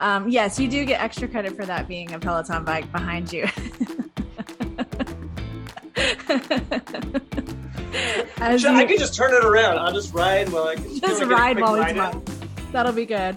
Um, yes, you do get extra credit for that being a Peloton bike behind you. As I can just turn it around. I'll just ride while I can. just ride while we talk. That'll be good.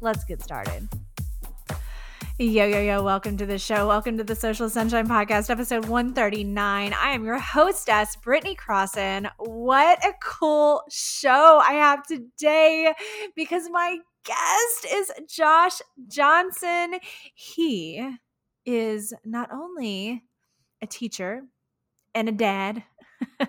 let's get started. Yo, yo, yo, welcome to the show. Welcome to the Social Sunshine Podcast, episode 139. I am your hostess, Britney Crossan. What a cool show I have today because my guest is Josh Johnson. He is not only a teacher and a dad.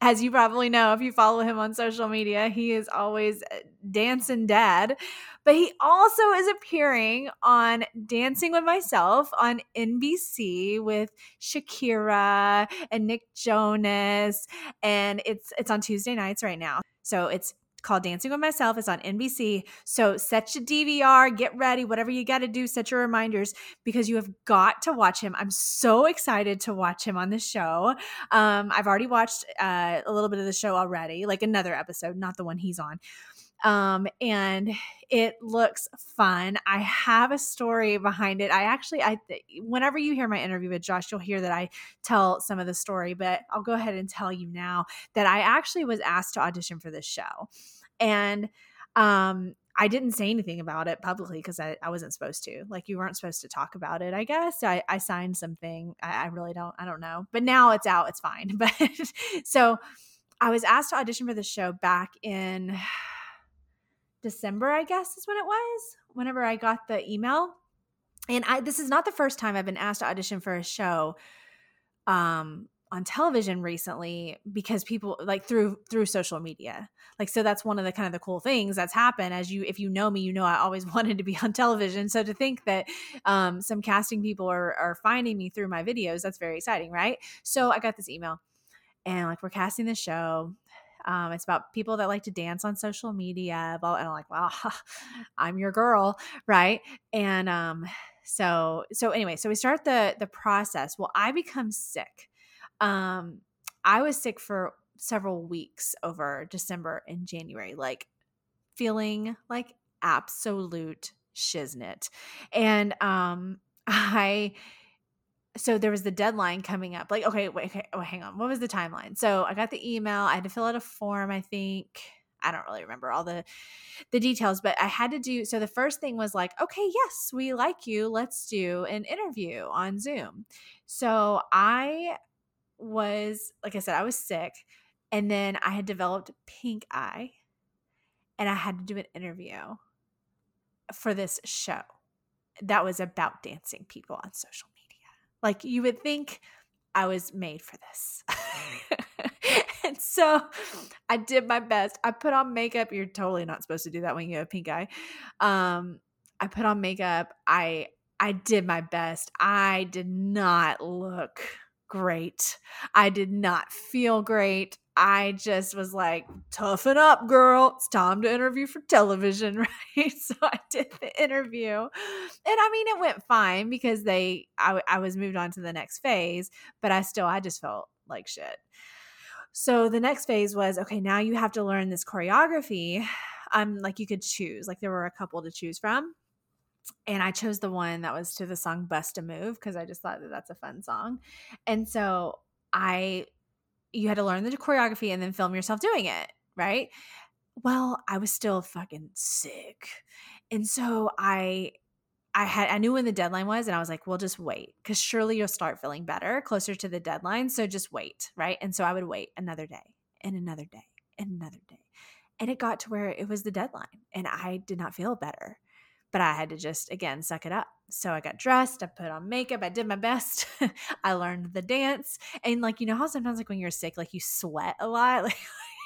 As you probably know, if you follow him on social media, he is always dancing dad but he also is appearing on Dancing with Myself on NBC with Shakira and Nick Jonas, and it's it's on Tuesday nights right now. So it's called Dancing with Myself. It's on NBC. So set your DVR, get ready, whatever you got to do, set your reminders because you have got to watch him. I'm so excited to watch him on the show. Um, I've already watched uh, a little bit of the show already, like another episode, not the one he's on. Um, and it looks fun. I have a story behind it. I actually, I whenever you hear my interview with Josh, you'll hear that I tell some of the story, but I'll go ahead and tell you now that I actually was asked to audition for this show, and um, I didn't say anything about it publicly because I, I wasn't supposed to. Like you weren't supposed to talk about it. I guess I, I signed something. I, I really don't. I don't know. But now it's out. It's fine. But so I was asked to audition for the show back in December, I guess is when it was, whenever I got the email. And I this is not the first time I've been asked to audition for a show um on television recently because people like through through social media. Like so that's one of the kind of the cool things that's happened as you if you know me, you know I always wanted to be on television. So to think that um some casting people are are finding me through my videos, that's very exciting, right? So I got this email and like we're casting the show um, it's about people that like to dance on social media. Blah, and I'm like, wow, I'm your girl, right? And um, so so anyway, so we start the the process. Well, I become sick. Um, I was sick for several weeks over December and January, like feeling like absolute shiznit. And um, I so there was the deadline coming up. Like, okay, wait, okay, oh, hang on. What was the timeline? So I got the email. I had to fill out a form. I think I don't really remember all the the details, but I had to do. So the first thing was like, okay, yes, we like you. Let's do an interview on Zoom. So I was, like I said, I was sick, and then I had developed pink eye, and I had to do an interview for this show that was about dancing people on social like you would think I was made for this. and so I did my best. I put on makeup. You're totally not supposed to do that when you have pink eye. Um, I put on makeup. I I did my best. I did not look great. I did not feel great. I just was like, toughen up, girl. It's time to interview for television, right? So I did the interview. And I mean, it went fine because they, I, I was moved on to the next phase, but I still, I just felt like shit. So the next phase was okay, now you have to learn this choreography. Um, like you could choose, like there were a couple to choose from. And I chose the one that was to the song Bust a Move because I just thought that that's a fun song. And so I you had to learn the choreography and then film yourself doing it, right? Well, I was still fucking sick. And so I I had I knew when the deadline was and I was like, "Well, just wait cuz surely you'll start feeling better closer to the deadline, so just wait," right? And so I would wait another day and another day and another day. And it got to where it was the deadline and I did not feel better but I had to just again suck it up. So I got dressed, I put on makeup, I did my best. I learned the dance. And like you know how sometimes like when you're sick, like you sweat a lot, like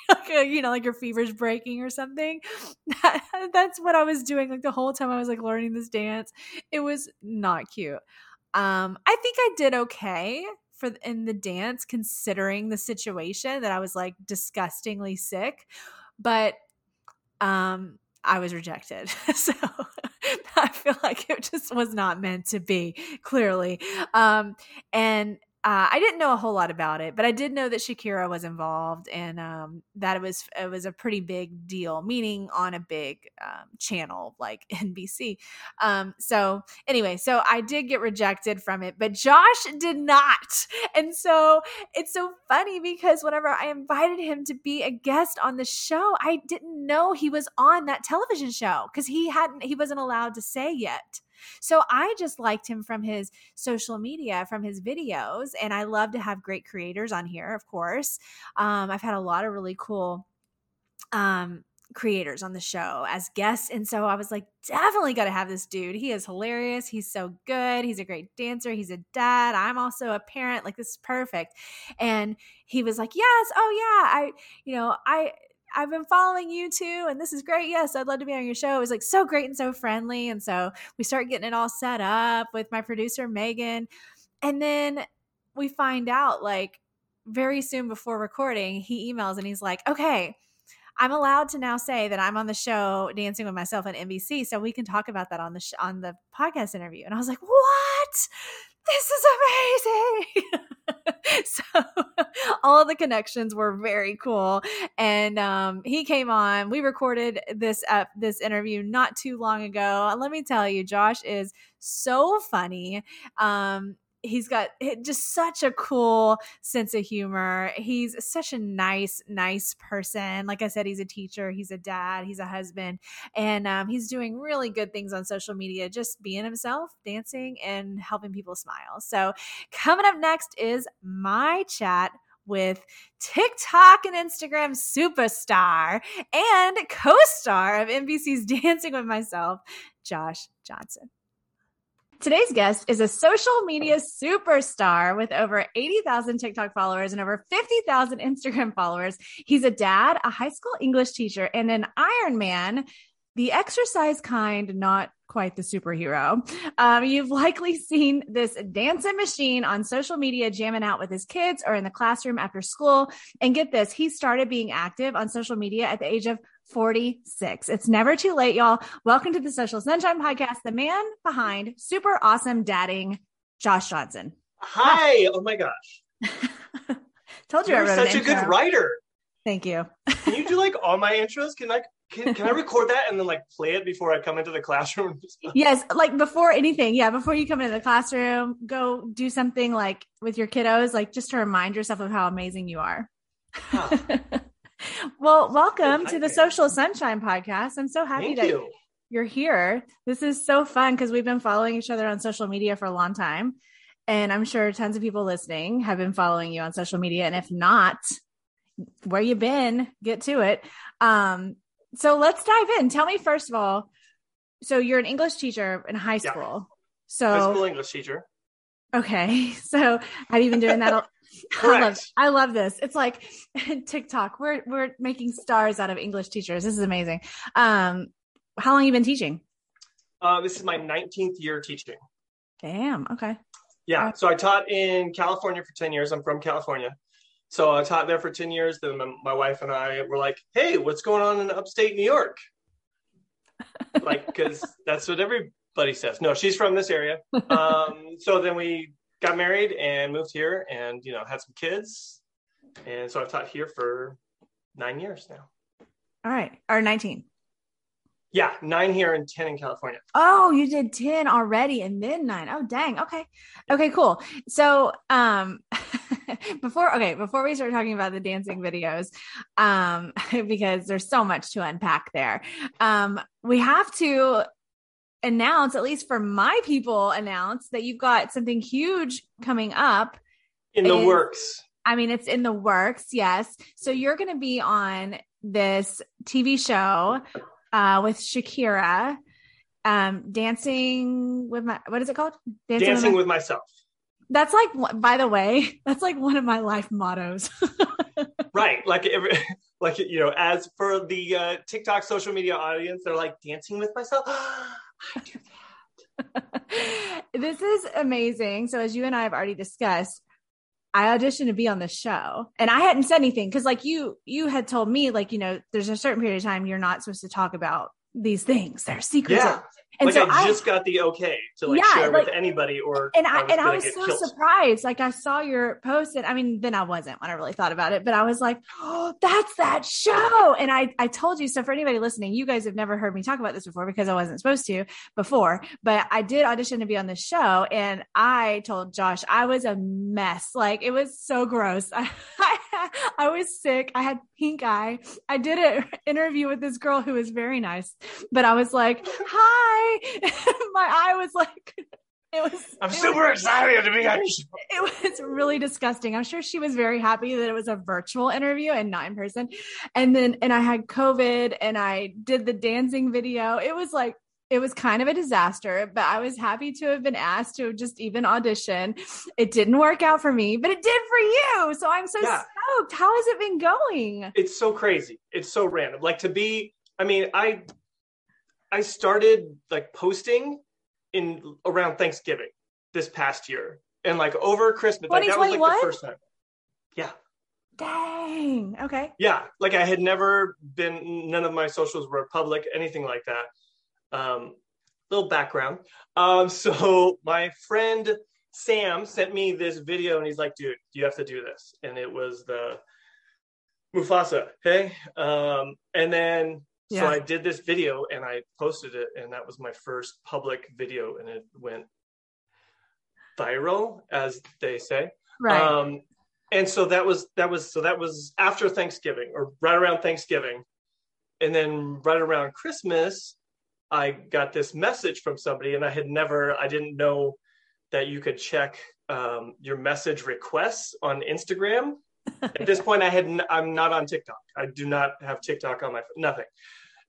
like you know, like your fever's breaking or something. that's what I was doing like the whole time I was like learning this dance. It was not cute. Um, I think I did okay for in the dance considering the situation that I was like disgustingly sick, but um I was rejected. so I feel like it just was not meant to be, clearly. Um and uh, I didn't know a whole lot about it, but I did know that Shakira was involved and um, that it was it was a pretty big deal, meaning on a big um, channel like NBC. Um, so anyway, so I did get rejected from it, but Josh did not, and so it's so funny because whenever I invited him to be a guest on the show, I didn't know he was on that television show because he hadn't he wasn't allowed to say yet. So I just liked him from his social media, from his videos. And I love to have great creators on here, of course. Um, I've had a lot of really cool um, creators on the show as guests. And so I was like, definitely got to have this dude. He is hilarious. He's so good. He's a great dancer. He's a dad. I'm also a parent. Like, this is perfect. And he was like, yes. Oh, yeah. I, you know, I, I've been following you too, and this is great. Yes, I'd love to be on your show. It was like so great and so friendly. And so we start getting it all set up with my producer, Megan. And then we find out like very soon before recording, he emails and he's like, okay, I'm allowed to now say that I'm on the show Dancing with Myself on NBC, so we can talk about that on the sh- on the podcast interview. And I was like, "What? This is amazing!" all the connections were very cool, and um, he came on. We recorded this uh, this interview not too long ago. Let me tell you, Josh is so funny. Um, he's got just such a cool sense of humor. He's such a nice, nice person. Like I said, he's a teacher, he's a dad, he's a husband, and um, he's doing really good things on social media, just being himself, dancing, and helping people smile. So, coming up next is my chat with TikTok and Instagram superstar and co star of NBC's Dancing with Myself, Josh Johnson. Today's guest is a social media superstar with over 80,000 TikTok followers and over 50,000 Instagram followers. He's a dad, a high school English teacher, and an Ironman, the exercise kind, not quite the superhero. Um, you've likely seen this dancing machine on social media jamming out with his kids or in the classroom after school. And get this, he started being active on social media at the age of 46. It's never too late, y'all. Welcome to the Social Sunshine Podcast, the man behind super awesome dadding, Josh Johnson. Hi. Oh my gosh. Told you You're I wrote such a good writer. Thank you. Can you do like all my intros? Can I can, can I record that and then like play it before I come into the classroom? yes, like before anything. Yeah, before you come into the classroom, go do something like with your kiddos, like just to remind yourself of how amazing you are. Huh. well, welcome to the Social Sunshine Podcast. I'm so happy Thank that you. you're here. This is so fun because we've been following each other on social media for a long time. And I'm sure tons of people listening have been following you on social media. And if not, where you been, get to it. Um, so let's dive in. Tell me first of all, so you're an English teacher in high school. Yeah. So high school English teacher. Okay. So have you been doing that? I love, I love this. It's like TikTok. We're we're making stars out of English teachers. This is amazing. Um, how long you been teaching? Uh, this is my 19th year teaching. Damn. Okay. Yeah. So I taught in California for 10 years. I'm from California. So I taught there for 10 years. Then my, wife and I were like, hey, what's going on in upstate New York? like, because that's what everybody says. No, she's from this area. Um, so then we got married and moved here and, you know, had some kids. And so I've taught here for nine years now. All right. Or 19. Yeah, nine here and 10 in California. Oh, you did 10 already and then nine. Oh, dang. Okay. Okay, cool. So, um, before, okay, before we start talking about the dancing videos, um, because there's so much to unpack there, um, we have to announce, at least for my people, announce that you've got something huge coming up in the works. I mean, it's in the works. Yes. So you're going to be on this TV show uh, with Shakira, um, dancing with my what is it called? Dancing, dancing with, my, with, myself. That's like, by the way, that's like one of my life mottos. right, like every, like you know, as for the uh, TikTok social media audience, they're like dancing with myself. I do that. this is amazing. So as you and I have already discussed, I auditioned to be on the show and I hadn't said anything because like you you had told me like you know there's a certain period of time you're not supposed to talk about these things. They're secrets. Yeah. And like so I just I, got the okay to like yeah, share like, with anybody or and I, I and I was so killed. surprised. Like I saw your post and I mean then I wasn't when I really thought about it, but I was like, oh, that's that show. And I I told you so for anybody listening, you guys have never heard me talk about this before because I wasn't supposed to before, but I did audition to be on the show and I told Josh I was a mess. Like it was so gross. I, I, I was sick. I had pink eye. I did an interview with this girl who was very nice, but I was like, hi my eye was like it was I'm super was, excited to be on your show. It was really disgusting. I'm sure she was very happy that it was a virtual interview and not in person. And then and I had COVID and I did the dancing video. It was like it was kind of a disaster, but I was happy to have been asked to just even audition. It didn't work out for me, but it did for you. So I'm so yeah. stoked. How has it been going? It's so crazy. It's so random. Like to be, I mean, I I started like posting in around Thanksgiving this past year, and like over Christmas, like that was like the first time. Yeah. Dang. Okay. Yeah, like I had never been. None of my socials were public, anything like that. Um, little background. Um, so my friend Sam sent me this video, and he's like, "Dude, you have to do this." And it was the Mufasa. Okay. Um, and then yeah. So I did this video and I posted it, and that was my first public video, and it went viral, as they say. Right. Um, and so that was that was so that was after Thanksgiving or right around Thanksgiving, and then right around Christmas, I got this message from somebody, and I had never, I didn't know that you could check um, your message requests on Instagram. At this point, I had n- I'm not on TikTok. I do not have TikTok on my nothing.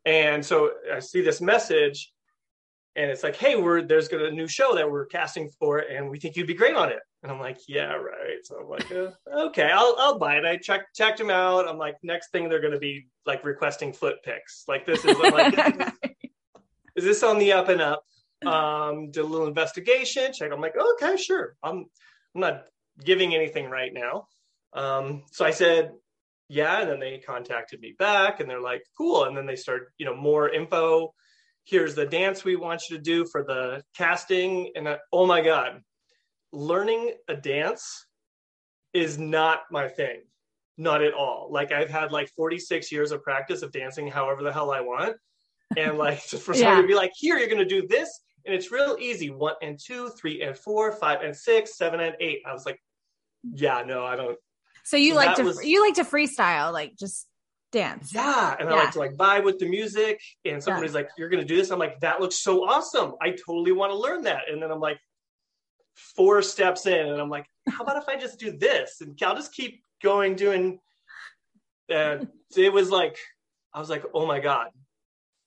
And so I see this message and it's like, hey, we're there's got a new show that we're casting for, and we think you'd be great on it. And I'm like, yeah, right. So I'm like, uh, okay, I'll I'll buy it. I checked checked them out. I'm like, next thing they're gonna be like requesting foot pics. Like this is like, is this on the up and up? Um, did a little investigation, check. I'm like, okay, sure. I'm I'm not giving anything right now. Um, so I said, yeah and then they contacted me back and they're like cool. And then they start you know more info. Here's the dance we want you to do for the casting. And I, oh my god learning a dance is not my thing. Not at all. Like i've had like 46 years of practice of dancing however the hell i want. And like for somebody yeah. to be like here you're going to do this and it's real easy. One and two three and four five and six seven and eight. I was like yeah no i don't so you so like to was, you like to freestyle, like just dance. Yeah, and yeah. I like to like vibe with the music. And somebody's yeah. like, "You're gonna do this." I'm like, "That looks so awesome! I totally want to learn that." And then I'm like, four steps in, and I'm like, "How about if I just do this?" And I'll just keep going doing. And it was like, I was like, "Oh my god,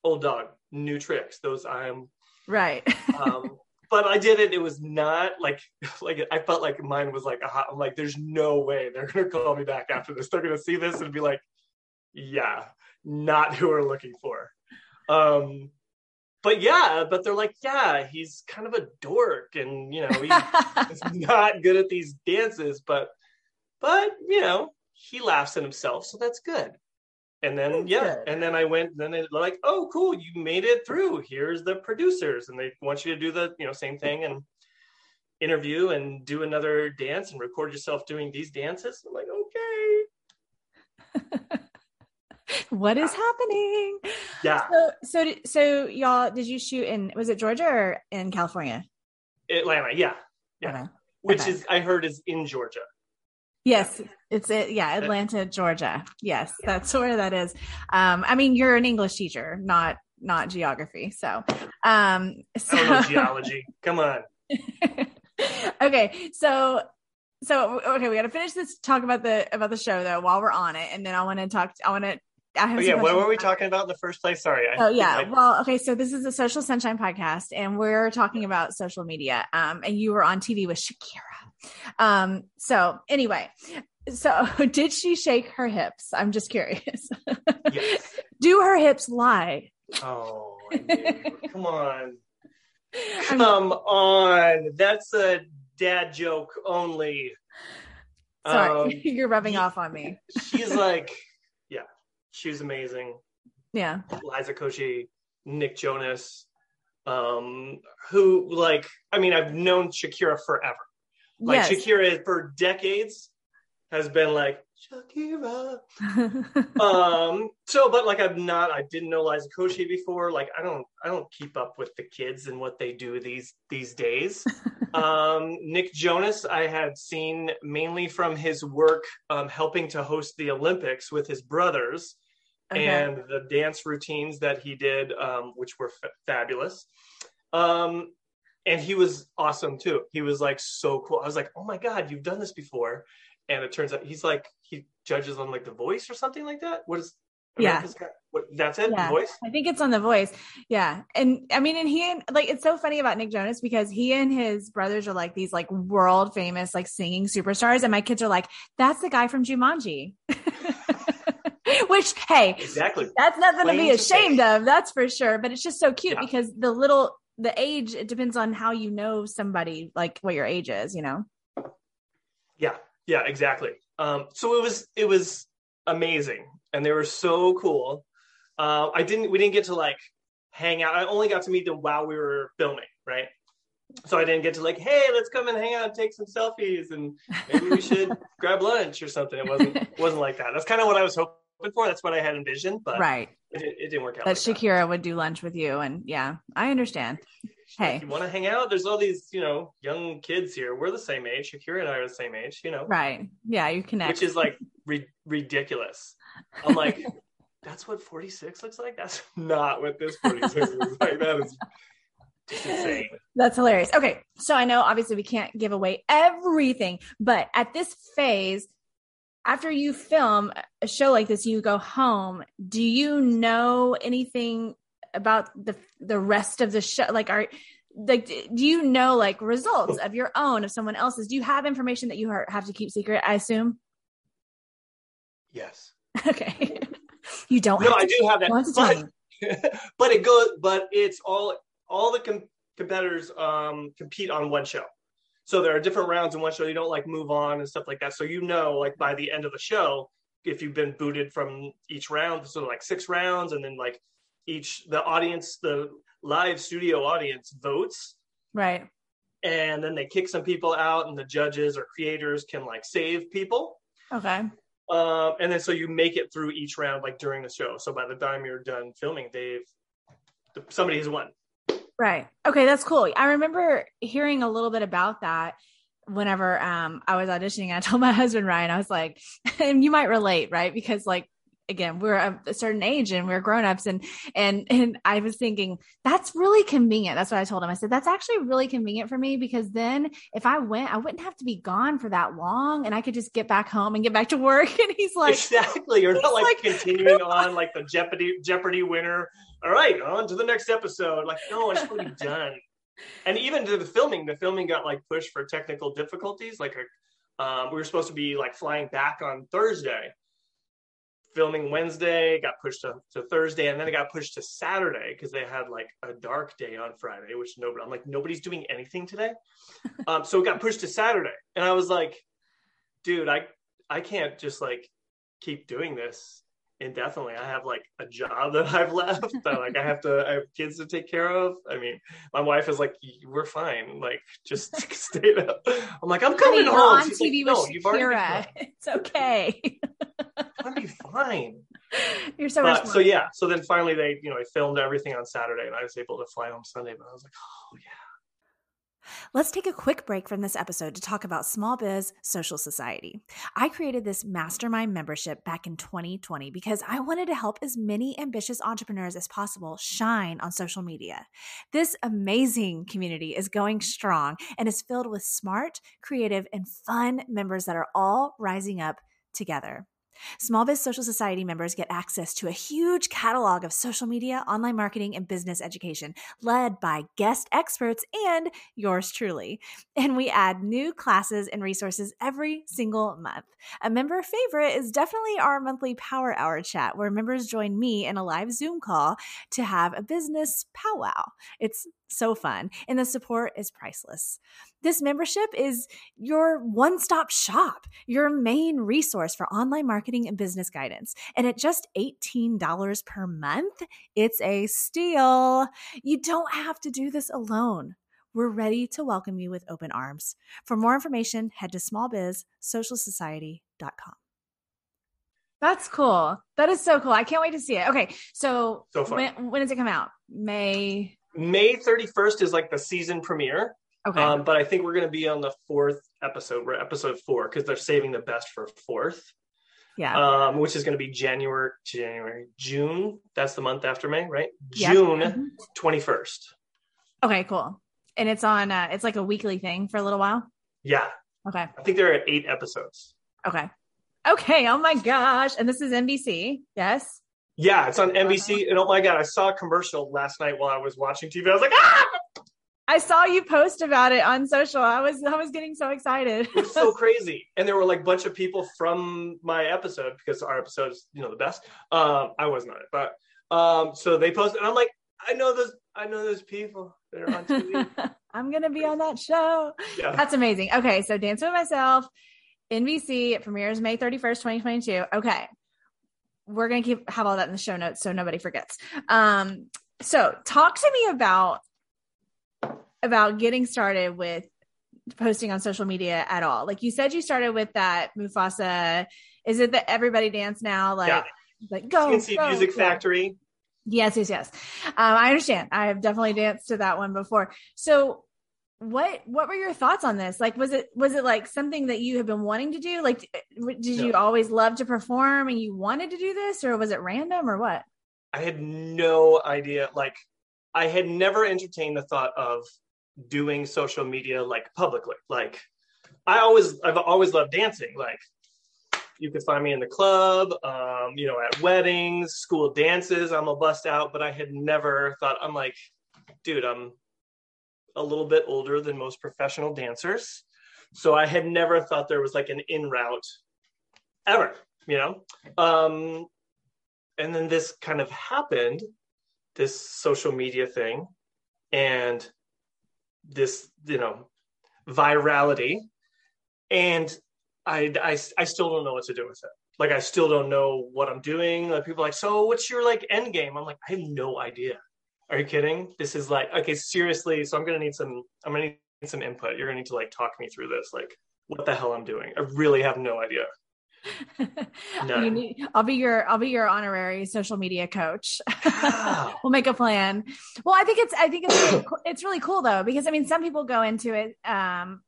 old dog, new tricks." Those I'm right. um, but I did it. It was not like like I felt like mine was like a hot. I'm like, there's no way they're gonna call me back after this. They're gonna see this and be like, yeah, not who we're looking for. Um, but yeah, but they're like, yeah, he's kind of a dork, and you know, he's not good at these dances, but but you know, he laughs at himself, so that's good and then yeah and then i went then they're like oh cool you made it through. Here's the producers. And they want you to do the you know same thing and interview and do another dance and record yourself doing these dances. I'm like okay. What is happening? Yeah. So so, so y'all did you shoot in was it georgia or in california? Atlanta yeah. Yeah. Okay. which okay. is i heard is in georgia Yes, it's it. Yeah, Atlanta, Georgia. Yes, that's where that is. Um, I mean, you're an English teacher, not not geography. So, um, so... I don't know geology. Come on. okay, so so okay, we got to finish this talk about the about the show though while we're on it, and then I want to talk. I want to I have oh, yeah, what were we talking about in the first place? Sorry. I, oh yeah. I, well, okay. So this is a Social Sunshine podcast, and we're talking about social media. Um, and you were on TV with Shakira. Um, so anyway, So, did she shake her hips? I'm just curious. Yes. Do her hips lie? Oh, come on. Come on. That's a dad joke only. Sorry, Um, you're rubbing off on me. she's like, yeah, she was amazing. Yeah. Liza Koshy, Nick Jonas, um, who like, I mean, I've known Shakira forever. Like yes. Shakira for decades has been like Shakira. um, so but like I'm not, I didn't know Liza Koshy before. Like I don't, I don't keep up with the kids and what they do these these days. um, Nick Jonas, I had seen mainly from his work um, helping to host the Olympics with his brothers Okay. and the dance routines that he did, um, which were fa- fabulous. Um, and he was awesome too. He was like so cool. I was like, oh my god, you've done this before. And it turns out he's like he judges on like The Voice or something like that. What is? Yeah. Got- What, that's it. Yeah. The Voice. I think it's on The Voice. Yeah. And I mean, and he and like, it's so funny about Nick Jonas because he and his brothers are like these like world famous, like singing superstars. And my kids are like, that's the guy from Jumanji. Which, hey, Exactly. that's nothing to Plain be to ashamed of. That's for sure. But it's just so cute Yeah. because the little, the age, it depends on how you know somebody, like what your age is, you know? Yeah, yeah, exactly. Um, so it was it was amazing, and they were so cool. Uh, I didn't we didn't get to like hang out. I only got to meet them while we were filming, right? So I didn't get to like, hey, let's come and hang out and take some selfies, and maybe we should grab lunch or something. It wasn't wasn't like that. That's kind of what I was hoping for. That's what I had envisioned, but right. It, didn't- it didn't work out. That like Shakira would do lunch with you. And yeah, I understand. Hey, If you want to hang out? There's all these, you know, young kids here. We're the same age. Shakira and I are the same age. You know, right. Yeah, you connect. which is like ri- ridiculous. I'm like, that's what 46 looks like. That's not what this 46 looks like. That is insane. That's hilarious. Okay. So I know obviously we can't give away everything, but at this phase, after you film a show like this, you go home. Do you know anything about the the rest of the show? Like, are like, do you know like results of your own, of someone else's? Do you have information that you are, have to keep secret? I assume. Yes. Okay. you don't. No, have I do have that. want to tell me. But, but it goes. But it's all all the com- competitors um, compete on one show. So there are different rounds in one show. You don't like move on and stuff like that. So you know, like by the end of the show, if you've been booted from each round, so like six rounds, and then like each the audience, the live studio audience votes, Right. and then they kick some people out, and the judges or creators can like save people. Okay. Um, and then so you make it through each round like during the show. So by the time you're done filming, they've somebody has won. Right. Okay, that's cool. I remember hearing a little bit about that whenever um I was auditioning. I told my husband Ryan, I was like, and you might relate, right? Because like again, we're a, a certain age and we're grown-ups and and and I was thinking that's really convenient. That's what I told him. I said that's actually really convenient for me because then if I went, I wouldn't have to be gone for that long and I could just get back home and get back to work. And he's like, exactly. You're not like, like, continuing on like the Jeopardy Jeopardy winner. All right, on to the next episode. Like, no, I just want to be done. And even to the filming, the filming got like pushed for technical difficulties. Like, um, we were supposed to be like flying back on Thursday. Filming Wednesday got pushed to, to Thursday, and then it got pushed to Saturday because they had like a dark day on Friday, which nobody. I'm like, nobody's doing anything today. um, so it got pushed to Saturday, and I was like, dude, I I can't just like keep doing this indefinitely. I have like a job that I've left. that, like I have to I have kids to take care of. I mean, my wife is like, we're fine. Like just stay up. I'm like, I'm coming home. on She's TV like, no, you've already It's okay. I'll be fine. You're so But, so yeah, so then finally they, you know, I filmed everything on Saturday and I was able to fly home Sunday, but I was like, oh yeah. Let's take a quick break from this episode to talk about Small Biz Social Society. I created this mastermind membership back in 2020 because I wanted to help as many ambitious entrepreneurs as possible shine on social media. This amazing community is going strong and is filled with smart, creative, and fun members that are all rising up together. Small Biz Social Society members get access to a huge catalog of social media, online marketing, and business education led by guest experts and yours truly. And we add new classes and resources every single month. A member favorite is definitely our monthly Power Hour chat, where members join me in a live Zoom call to have a business powwow. It's so fun, and the support is priceless. This membership is your one stop shop, your main resource for online marketing and business guidance. And at just $18 per month, it's a steal. You don't have to do this alone. We're ready to welcome you with open arms. For more information, head to smallbizsocialsociety.com. That's cool. That is so cool. I can't wait to see it. Okay, so, So fun. when, when does it come out? May. May 31st is like the season premiere. Okay. Um, but I think we're going to be on the fourth episode. We're episode four because they're saving the best for fourth, yeah. um, which is going to be January, January, June. That's the month after May, right? Yep. June Mhm. 21st. Okay, cool. And it's on. Uh, it's like a weekly thing for a little while. Yeah. Okay. I think there are eight episodes. Okay. Okay. Oh my gosh. And this is NBC. Yes. Yeah, it's on NBC. And oh my God, I saw a commercial last night while I was watching TV. I was like, ah! I saw you post about it on social. I was I was getting so excited. It's so crazy. And there were like a bunch of people from my episode because our episode is, you know, the best. Um, I wasn't on it, but um, so they posted, and I'm like, I know those, I know those people that are on TV. I'm gonna be on that show. yeah. That's amazing. Okay, so Dance with Myself, NBC. It premieres May 31st, 2022. Okay. We're gonna keep have all that in the show notes so nobody forgets. Um, so talk to me about about getting started with posting on social media at all. Like you said you started with that Mufasa. Is it that everybody dance now? Like Yeah. like go, go, Music go. Factory. Yes, yes, yes. Um, I understand. I have definitely danced to that one before. So what what were your thoughts on this? Like was it was it like something that you have been wanting to do? Like did you No. always love to perform and you wanted to do this or was it random or what? I had no idea. Like, I had never entertained the thought of doing social media like publicly. Like, I always, I've always loved dancing. Like, you could find me in the club, um, you know, at weddings, school dances. I'm a bust out, but I had never thought. I'm like, dude, I'm a little bit older than most professional dancers, so I had never thought there was like an in route ever. You know. Um, and then this kind of happened this social media thing and this you know virality. And I, I i still don't know what to do with it. Like i still don't know what i'm doing. Like people like so what's your like end game? I'm like i have no idea are you kidding this is like okay seriously so i'm gonna need some i'm gonna need some input you're gonna need to like talk me through this like what the hell i'm doing i really have no idea No. You I'll be your I'll be your honorary social media coach. We'll make a plan. Well, I think it's I think it's really, it's really cool though because I mean some people go into it um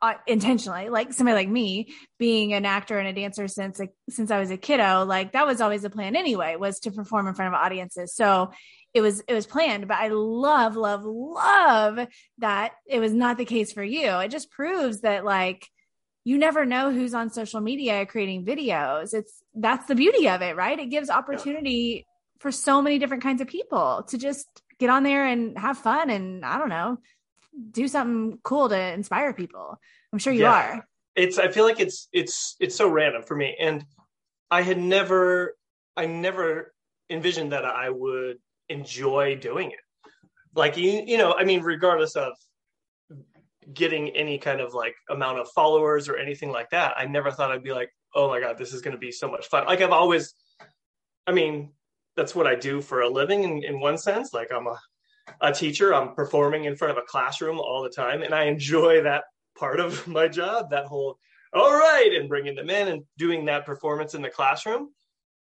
uh, intentionally like somebody like me being an actor and a dancer since a, since I was a kiddo like that was always the plan anyway was to perform in front of audiences so it was it was planned but I love love love that it was not the case for you it just proves that like you never know who's on social media creating videos it's that's the beauty of it right it gives opportunity for so many different kinds of people to just get on there and have fun and I don't know, do something cool to inspire people. I'm sure you Yeah. are. it's i feel like it's it's it's so random for me and i had never i never envisioned that i would enjoy doing it. Like you you know i mean regardless of getting any kind of like amount of followers or anything like that i never thought i'd be like oh my god this is going to be so much fun. Like i've always i mean that's what i do for a living in, in one sense. Like i'm a a teacher. I'm performing in front of a classroom all the time and i enjoy that part of my job that whole all right and bringing them in and doing that performance in the classroom.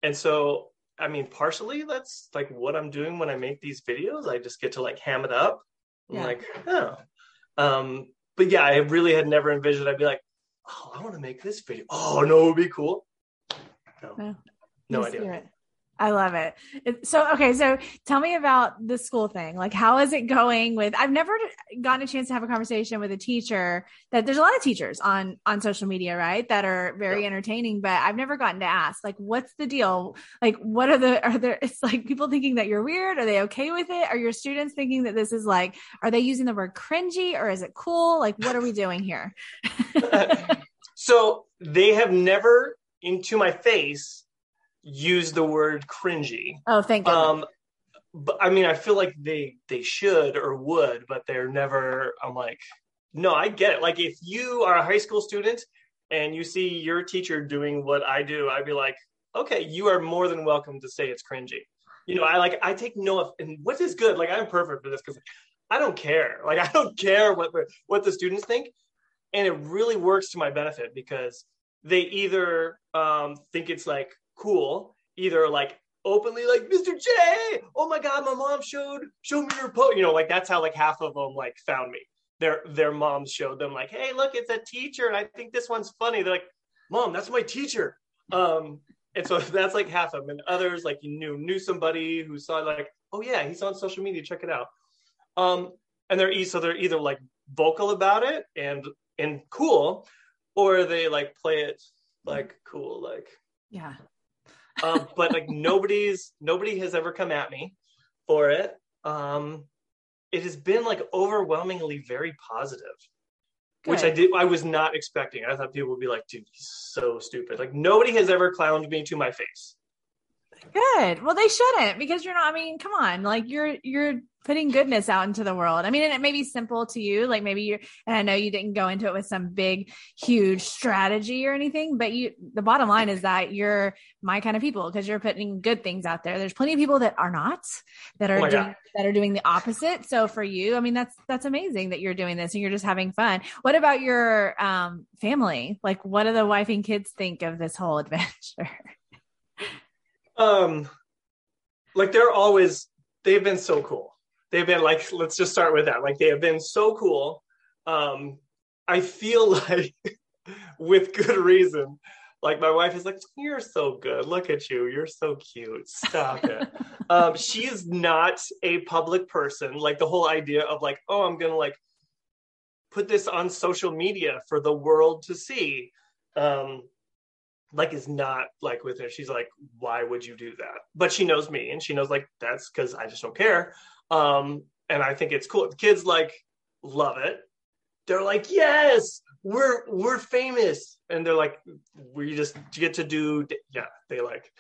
And so i mean partially that's like what i'm doing when i make these videos. I just get to like ham it up. I'm Yeah. like oh. Um but yeah i really had never envisioned i'd be like oh i want to make this video. Oh no it would be cool. No. No. no idea. spirit. I love it. So, okay. So tell me about the school thing. Like, how is it going with, I've never gotten a chance to have a conversation with a teacher that there's a lot of teachers on, on social media, right. That are very yeah. entertaining, but I've never gotten to ask like, what's the deal? Like, what are the, are there, it's like people thinking that you're weird. Are they okay with it? Are your students thinking that this is like, are they using the word cringy or is it cool? Like, what are we doing here? so they have never into my face use the word cringy. Oh, thank you. Um, but I mean, I feel like they they should or would, but they're never. I'm like, no, I get it. Like, if you are a high school student and you see your teacher doing what I do, I'd be like, okay, you are more than welcome to say it's cringy. You know, I like I take no offense, and what is good. Like, I'm perfect for this because I don't care. Like, I don't care what what the students think, and it really works to my benefit because they either um, think it's like cool, either like openly like Mr. J, oh my god, my mom showed showed me your post. You know, like that's how like half of them like found me. Their their moms showed them like, hey, look, it's a teacher, and I think this one's funny. They're like, mom, that's my teacher. Um, and so that's like half of them, and others like you knew knew somebody who saw like, oh yeah, he's on social media, check it out. Um, and they're so they're either like vocal about it and and cool, or they like play it like cool, like yeah um, but like nobody's nobody has ever come at me for it. Um, it has been like overwhelmingly very positive, Good. which I did I was not expecting. I thought people would be like, "Dude, he's so stupid." Like nobody has ever clowned me to my face. Good. Well, they shouldn't because you're not. I mean, come on, like you're you're putting goodness out into the world. I mean, and it may be simple to you, like maybe you're, and I know you didn't go into it with some big, huge strategy or anything, but you, the bottom line is that you're my kind of people because you're putting good things out there. There's plenty of people that are not, that are oh doing, God. that are doing the opposite. So for you, I mean, that's, that's amazing that you're doing this and you're just having fun. What about your um, family? Like, what do the wife and kids think of this whole adventure? um, like they're always, they've been so cool they've been like let's just start with that. Like they have been so cool. Um i feel like with good reason. Like my wife is like you're so good. Look at you. You're so cute. Stop it. Um she is not a public person. Like the whole idea of like oh i'm gonna like put this on social media for the world to see um like is not like with her. She's like why would you do that? But she knows me and she knows like that's because i just don't care um, and I think it's cool. The kids like love it. They're like, yes, we're we're famous, and they're like, we just get to do. Yeah, they like.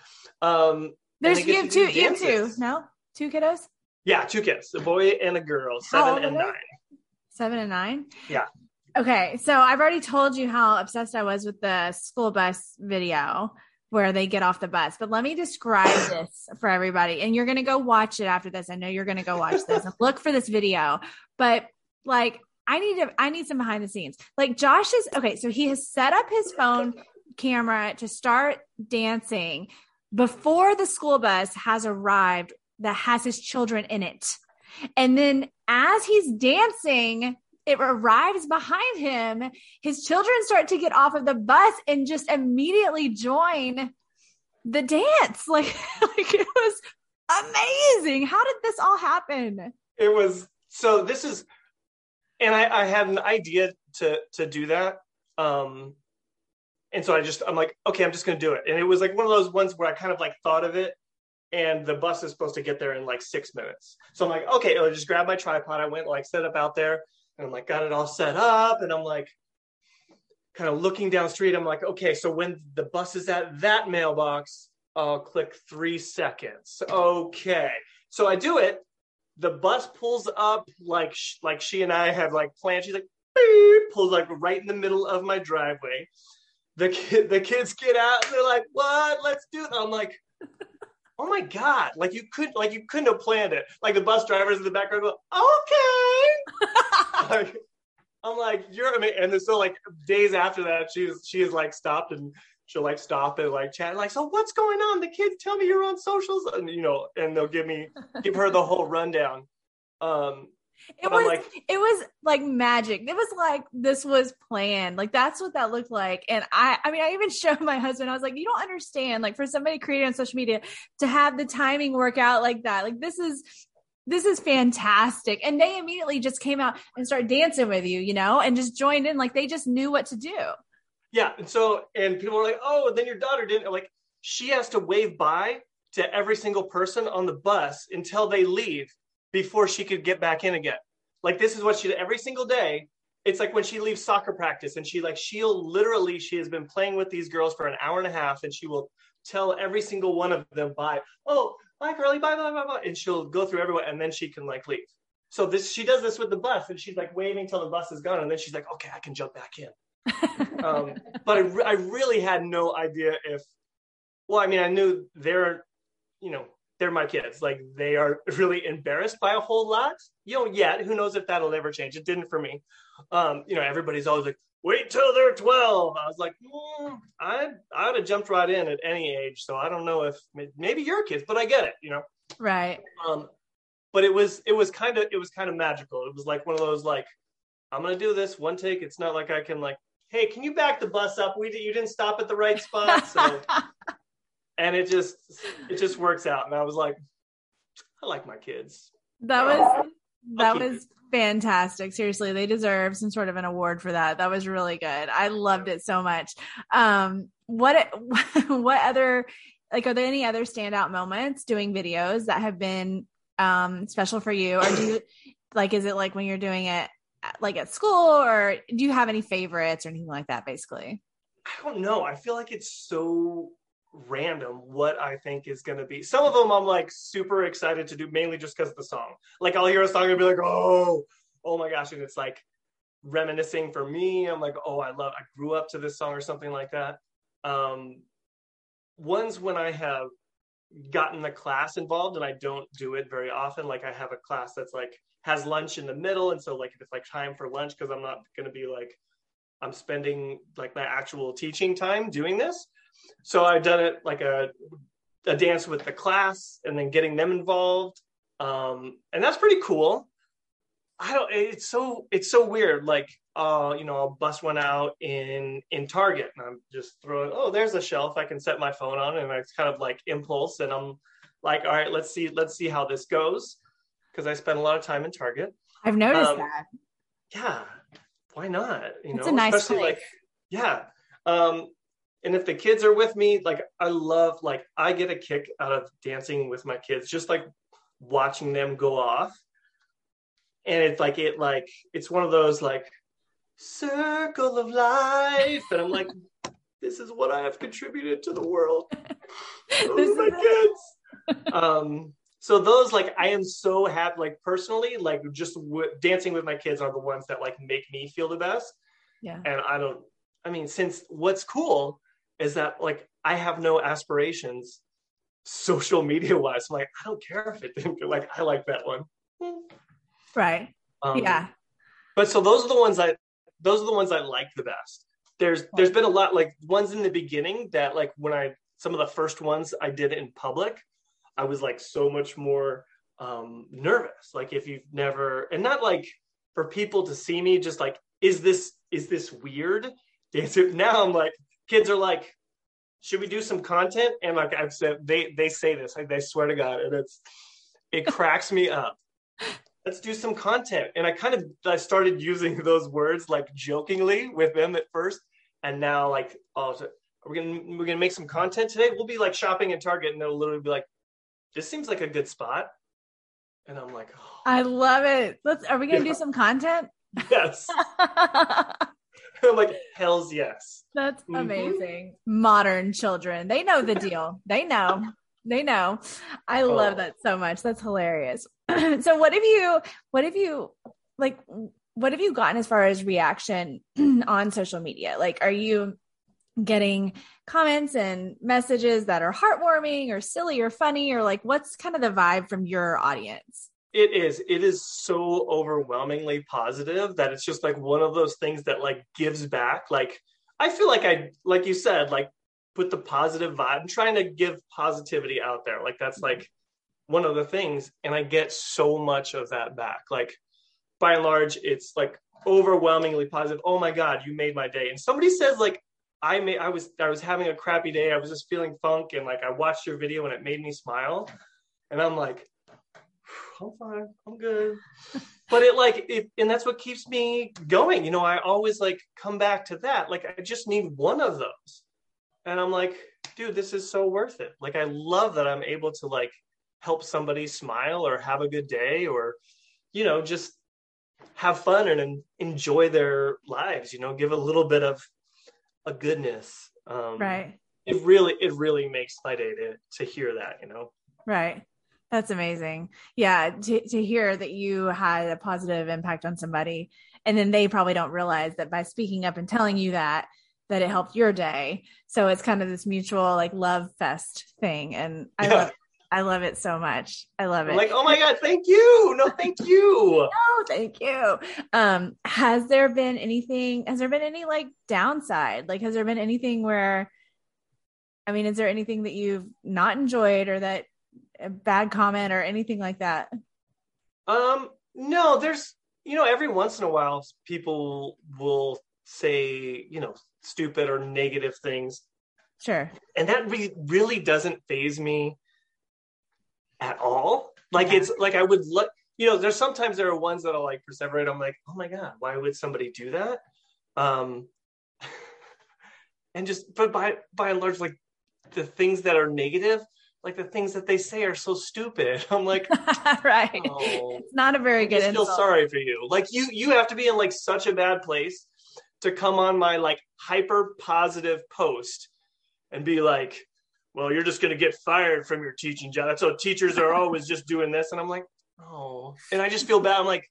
Um, There's you have two, you have two, no, two kiddos. Yeah, two kids, a boy and a girl, seven and nine. Seven and nine. Yeah. Okay, so I've already told you how obsessed I was with the school bus video where they get off the bus. But let me describe this for everybody. And you're going to go watch it after this. I know you're going to go watch this and look for this video. But like, I need to, I need some behind the scenes. Like Josh is okay. So he has set up his phone camera to start dancing before the school bus has arrived that has his children in it. And then as he's dancing, it arrives behind him. His children start to get off of the bus and just immediately join the dance. Like, like it was amazing. How did this all happen? It was so this is and I, I had an idea to to do that. Um and so I just I'm like, okay, I'm just gonna do it. And it was like one of those ones where I kind of like thought of it and the bus is supposed to get there in like six minutes. So I'm like, okay, I'll just grab my tripod. I went like set up out there and I'm like, got it all set up. And I'm like, kind of looking down street. I'm like, okay, so when the bus is at that mailbox, I'll click three seconds. Okay. So I do it. The bus pulls up like like she and I have like planned. She's like, beep, pulls like right in the middle of my driveway. The kid, the kids get out. And they're like, "What? Let's do it." I'm like, "Oh my god!" Like you could, like you couldn't have planned it. Like the bus drivers in the background go, "Okay." like, I'm like, you're mean, and so like days after that, she's she is like stopped and she'll like stop and like chat like, so what's going on? The kids tell me you're on socials, and you know, and they'll give me give her the whole rundown. Um, It was like, it was like magic. It was like this was planned. Like that's what that looked like. And I I mean I even showed my husband, I was like, you don't understand, like for somebody created on social media to have the timing work out like that. Like this is this is fantastic. And they immediately just came out and started dancing with you, you know, and just joined in. Like they just knew what to do. Yeah. And so, and people are like, oh, then your daughter didn't. Like she has to wave bye to every single person on the bus until they leave before she could get back in again. Like this is what she did every single day. It's like when she leaves soccer practice and she like she'll literally she has been playing with these girls for an hour and a half and she will tell every single one of them bye. Oh, bye, Carly, bye, bye, bye, bye. And she'll go through everyone and then she can like leave. So this she does this with the bus and she's like waving till the bus is gone and then she's like, okay, I can jump back in. um, but I, I really had no idea if, well, I mean, I knew they're, you know, they're my kids. Like they are really embarrassed by a whole lot. You know, yet who knows if that'll ever change? It didn't for me. Um, you know, everybody's always like, wait till they're 12. I was like, mm, I I would have jumped right in at any age. So I don't know if maybe your kids, but I get it, you know. Right. Um, but it was it was kind of it was kind of magical. It was like one of those like, I'm gonna do this one take. It's not like I can like, hey, can you back the bus up? We you didn't stop at the right spot. So and it just it just works out. And I was like, I like my kids. That was that was fantastic. Seriously, they deserve some sort of an award for that. That was really good. I loved it so much. Um, what what other like are there any other standout moments doing videos that have been um special for you, or do you like is it like when you're doing it like at school, or do you have any favorites or anything like that? Basically, I don't know. I feel like it's so random what I think is going to be. Some of them I'm like super excited to do, mainly just because of the song. Like I'll hear a song and be like, oh, oh my gosh, and it's like reminiscing for me. I'm like, oh, I love, I grew up to this song or something like that. Um, ones when I have gotten the class involved, and I don't do it very often. Like I have a class that's like has lunch in the middle, and so like if it's like time for lunch, because I'm not going to be like I'm spending like my actual teaching time doing this so I've done it like a a dance with the class and then getting them involved. Um, and that's pretty cool. I don't it's so it's so weird. Like uh, you know, I'll bust one out in in Target and I'm just throwing, oh, there's a shelf I can set my phone on, and it's kind of like impulse, and I'm like, all right, let's see, let's see how this goes. Because I spend a lot of time in Target. I've noticed um, that. Yeah. Why not? You it's know, a nice especially place. like yeah. Um, and if the kids are with me like i love like i get a kick out of dancing with my kids just like watching them go off. And it's like it like it's one of those like circle of life. And i'm like this is what i have contributed to the world. Those are my kids. Um so those like i am so happy like personally like just w- dancing with my kids are the ones that like make me feel the best. Yeah. And i don't i mean since what's cool is that like I have no aspirations social media wise. I'm like, I don't care if it didn't like I like that one. Right. Um, yeah. But so those are the ones I those are the ones I like the best. There's there's been a lot like ones in the beginning that like when I some of the first ones I did in public, I was like so much more um nervous. Like if you've never and not like for people to see me just like is this is this weird? Now I'm like kids are like, should we do some content? And like I've said, they they say this, like they swear to God, and it's it cracks me up. Let's do some content. And I kind of I started using those words like jokingly with them at first, and now like oh, we're gonna we're gonna make some content today. We'll be like shopping at Target, and they'll literally be like, this seems like a good spot. And I'm like, oh. I love it. Let's. Are we gonna yeah. do some content? Yes. Like, hell's yes. That's mm-hmm. amazing. Modern children, they know the deal. they know. They know. I oh. love that so much. That's hilarious. so what have you what have you like what have you gotten as far as reaction on social media? Like are you getting comments and messages that are heartwarming or silly or funny or like what's kind of the vibe from your audience? It is. It is so overwhelmingly positive that it's just like one of those things that like gives back. Like I feel like I, like you said, like put the positive vibe. I'm trying to give positivity out there. Like that's mm-hmm. like one of the things, and I get so much of that back. Like by and large, it's like overwhelmingly positive. Oh my God, you made my day. And somebody says like, I made, I was, I was having a crappy day. I was just feeling funk, and like I watched your video and it made me smile. And I'm like, I'm fine, I'm good. but it like it, and that's what keeps me going. You know, I always like come back to that. Like I just need one of those, and I'm like, dude, this is so worth it. Like I love that I'm able to like help somebody smile or have a good day or, you know, just have fun and enjoy their lives. You know, give a little bit of a goodness. Um, right. It really, it really makes my day to to hear that. You know. Right. That's amazing. Yeah, to to hear that you had a positive impact on somebody and then they probably don't realize that by speaking up and telling you that that it helped your day. So it's kind of this mutual like love fest thing and I yeah. love I love it so much. I love it. Like, oh my God, thank you. No, thank you. no, thank you. Um, has there been anything, has there been any like downside? Like, has there been anything where, I mean, is there anything that you've not enjoyed or that a bad comment or anything like that? Um, no, there's you know every once in a while people will say you know stupid or negative things. Sure. And that re- really doesn't phase me at all. Like yeah. it's like I would look, you know, there's sometimes there are ones that are like perseverate. I'm like, oh my god, why would somebody do that? Um, and just but by by and large, like the things that are negative, like the things that they say are so stupid. I'm like, right. Oh, it's not a very I good. I feel sorry for you. Like you, you have to be in like such a bad place to come on my like hyper positive post and be like, well, you're just going to get fired from your teaching job. That's how teachers are always just doing this. And I'm like, oh, and I just feel bad. I'm like,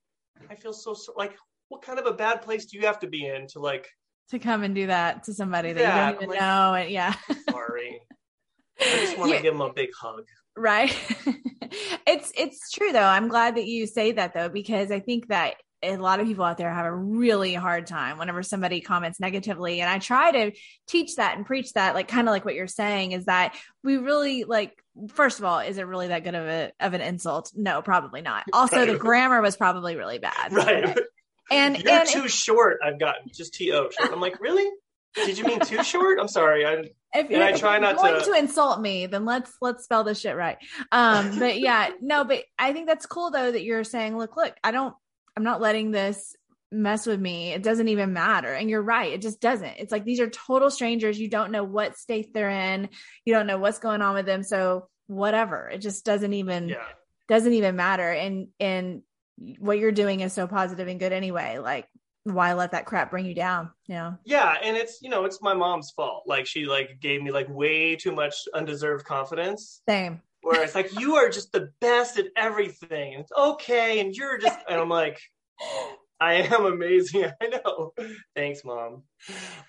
I feel so, so like, what kind of a bad place do you have to be in to like to come and do that to somebody that yeah, you don't even like, know? And yeah, sorry. I just want to yeah. give him a big hug. Right. it's it's true though. I'm glad that you say that though because I think that a lot of people out there have a really hard time whenever somebody comments negatively and I try to teach that and preach that like kind of like what you're saying is that we really like first of all is it really that good of a of an insult? No, probably not. Also right. the grammar was probably really bad. Right. And you're and too short. I've gotten just to. I'm like, really? Did you mean too short? I'm sorry. I if you're, I try not going to... to insult me, then let's let's spell this shit right. Um, but yeah, no, but I think that's cool though that you're saying, look, look, I don't, I'm not letting this mess with me. It doesn't even matter. And you're right, it just doesn't. It's like these are total strangers. You don't know what state they're in. You don't know what's going on with them. So whatever. It just doesn't even yeah. doesn't even matter. And and what you're doing is so positive and good anyway. Like why let that crap bring you down? Yeah. Yeah and it's you know it's my mom's fault. Like she like gave me like way too much undeserved confidence. Same. Where it's like you are just the best at everything. And it's okay and you're just and i'm like I am amazing. I know. Thanks, mom.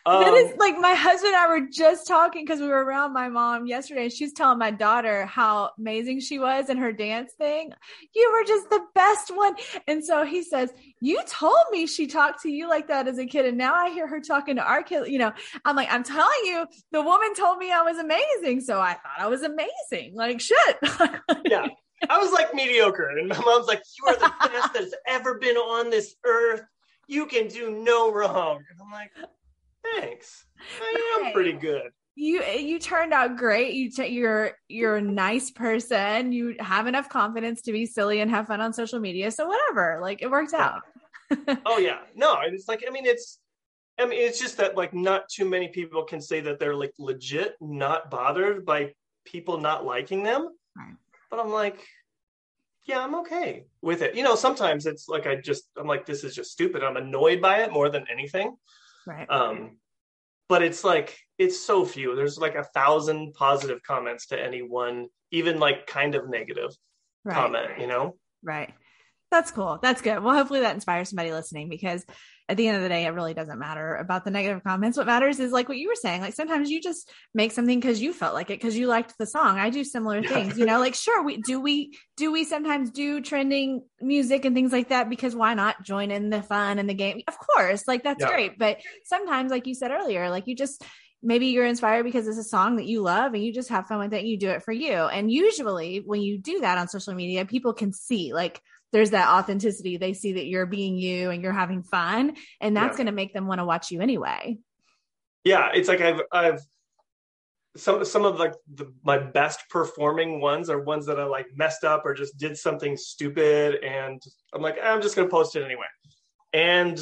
Um, that is um, like my husband and I were just talking because we were around my mom yesterday. And she's telling my daughter how amazing she was in her dance thing. You were just the best one. And so he says, You told me she talked to you like that as a kid. And now I hear her talking to our kid. You know, I'm like, I'm telling you, the woman told me I was amazing. So I thought I was amazing. Like, shit. yeah. I was like mediocre. And my mom's like, You are the best that's ever been on this earth. You can do no wrong. And I'm like, Thanks. I am pretty good. You you turned out great. You t- you're you're a nice person. You have enough confidence to be silly and have fun on social media. So whatever, like it works out. oh yeah, no, it's like I mean it's I mean it's just that like not too many people can say that they're like legit not bothered by people not liking them. Right. But I'm like, yeah, I'm okay with it. You know, sometimes it's like I just I'm like, this is just stupid. I'm annoyed by it more than anything. Right. Um, but it's like it's so few. There's like a thousand positive comments to any one, even like kind of negative right. comment, you know? Right. That's cool. That's good. Well, hopefully that inspires somebody listening because at the end of the day, it really doesn't matter about the negative comments. What matters is like what you were saying. Like sometimes you just make something because you felt like it because you liked the song. I do similar things, you know, like sure, we do we do we sometimes do trending music and things like that because why not join in the fun and the game? Of course, like that's yeah. great. But sometimes, like you said earlier, like you just maybe you're inspired because it's a song that you love and you just have fun with it and you do it for you. And usually when you do that on social media, people can see like there's that authenticity. They see that you're being you and you're having fun, and that's yeah. going to make them want to watch you anyway. Yeah, it's like I've I've some some of like the, my best performing ones are ones that I like messed up or just did something stupid, and I'm like I'm just going to post it anyway, and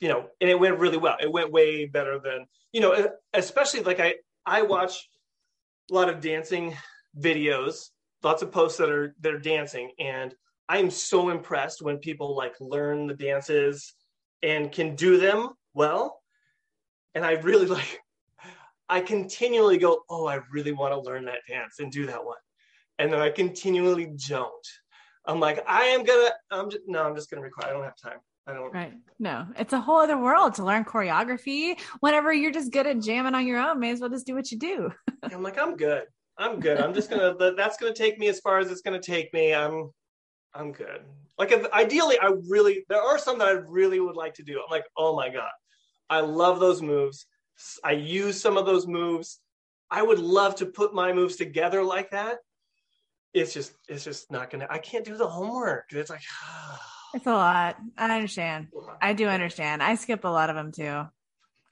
you know, and it went really well. It went way better than you know, especially like I I watch a lot of dancing videos, lots of posts that are that are dancing, and I am so impressed when people like learn the dances and can do them well. And I really like I continually go, oh, I really want to learn that dance and do that one. And then I continually don't. I'm like, I am gonna, I'm just, no, I'm just gonna record. I don't have time. I don't. Right. No, it's a whole other world to learn choreography. Whenever you're just good at jamming on your own, may as well just do what you do. I'm like, I'm good. I'm good. I'm just gonna. That's gonna take me as far as it's gonna take me. I'm. I'm good. Like, if, ideally, I really. There are some that I really would like to do. I'm like, oh my god, I love those moves. I use some of those moves. I would love to put my moves together like that. It's just, it's just not gonna. I can't do the homework. It's like. It's a lot. I understand. I do understand. I skip a lot of them too.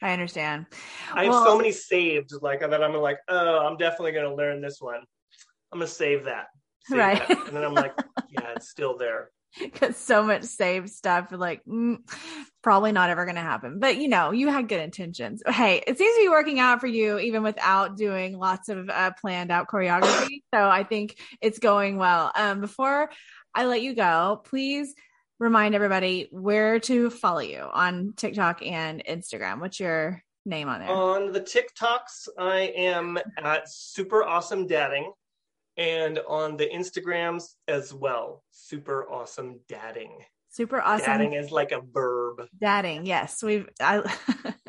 I understand. I have well, so many saved, like that. I'm like, oh, I'm definitely going to learn this one. I'm going to save that. Save right. That. And then I'm like, yeah, it's still there. Because so much saved stuff, like mm, probably not ever going to happen. But you know, you had good intentions. Hey, it seems to be working out for you, even without doing lots of uh, planned out choreography. so I think it's going well. Um, before I let you go, please remind everybody where to follow you on TikTok and Instagram. What's your name on there? On the TikToks, I am at Super Awesome Dadding, and on the Instagrams as well, Super Awesome Dadding. Super awesome. Dadding is like a verb. Dadding, yes. We've I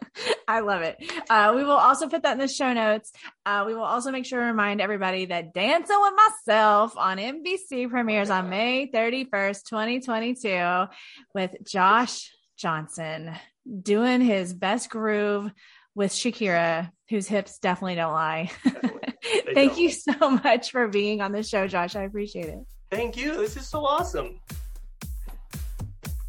I love it. Uh, we will also put that in the show notes. Uh, we will also make sure to remind everybody that Dancing with Myself on NBC premieres on May 31st, 2022, with Josh Johnson doing his best groove with Shakira, whose hips definitely don't lie. Thank don't. you so much for being on the show, Josh. I appreciate it. Thank you. This is so awesome.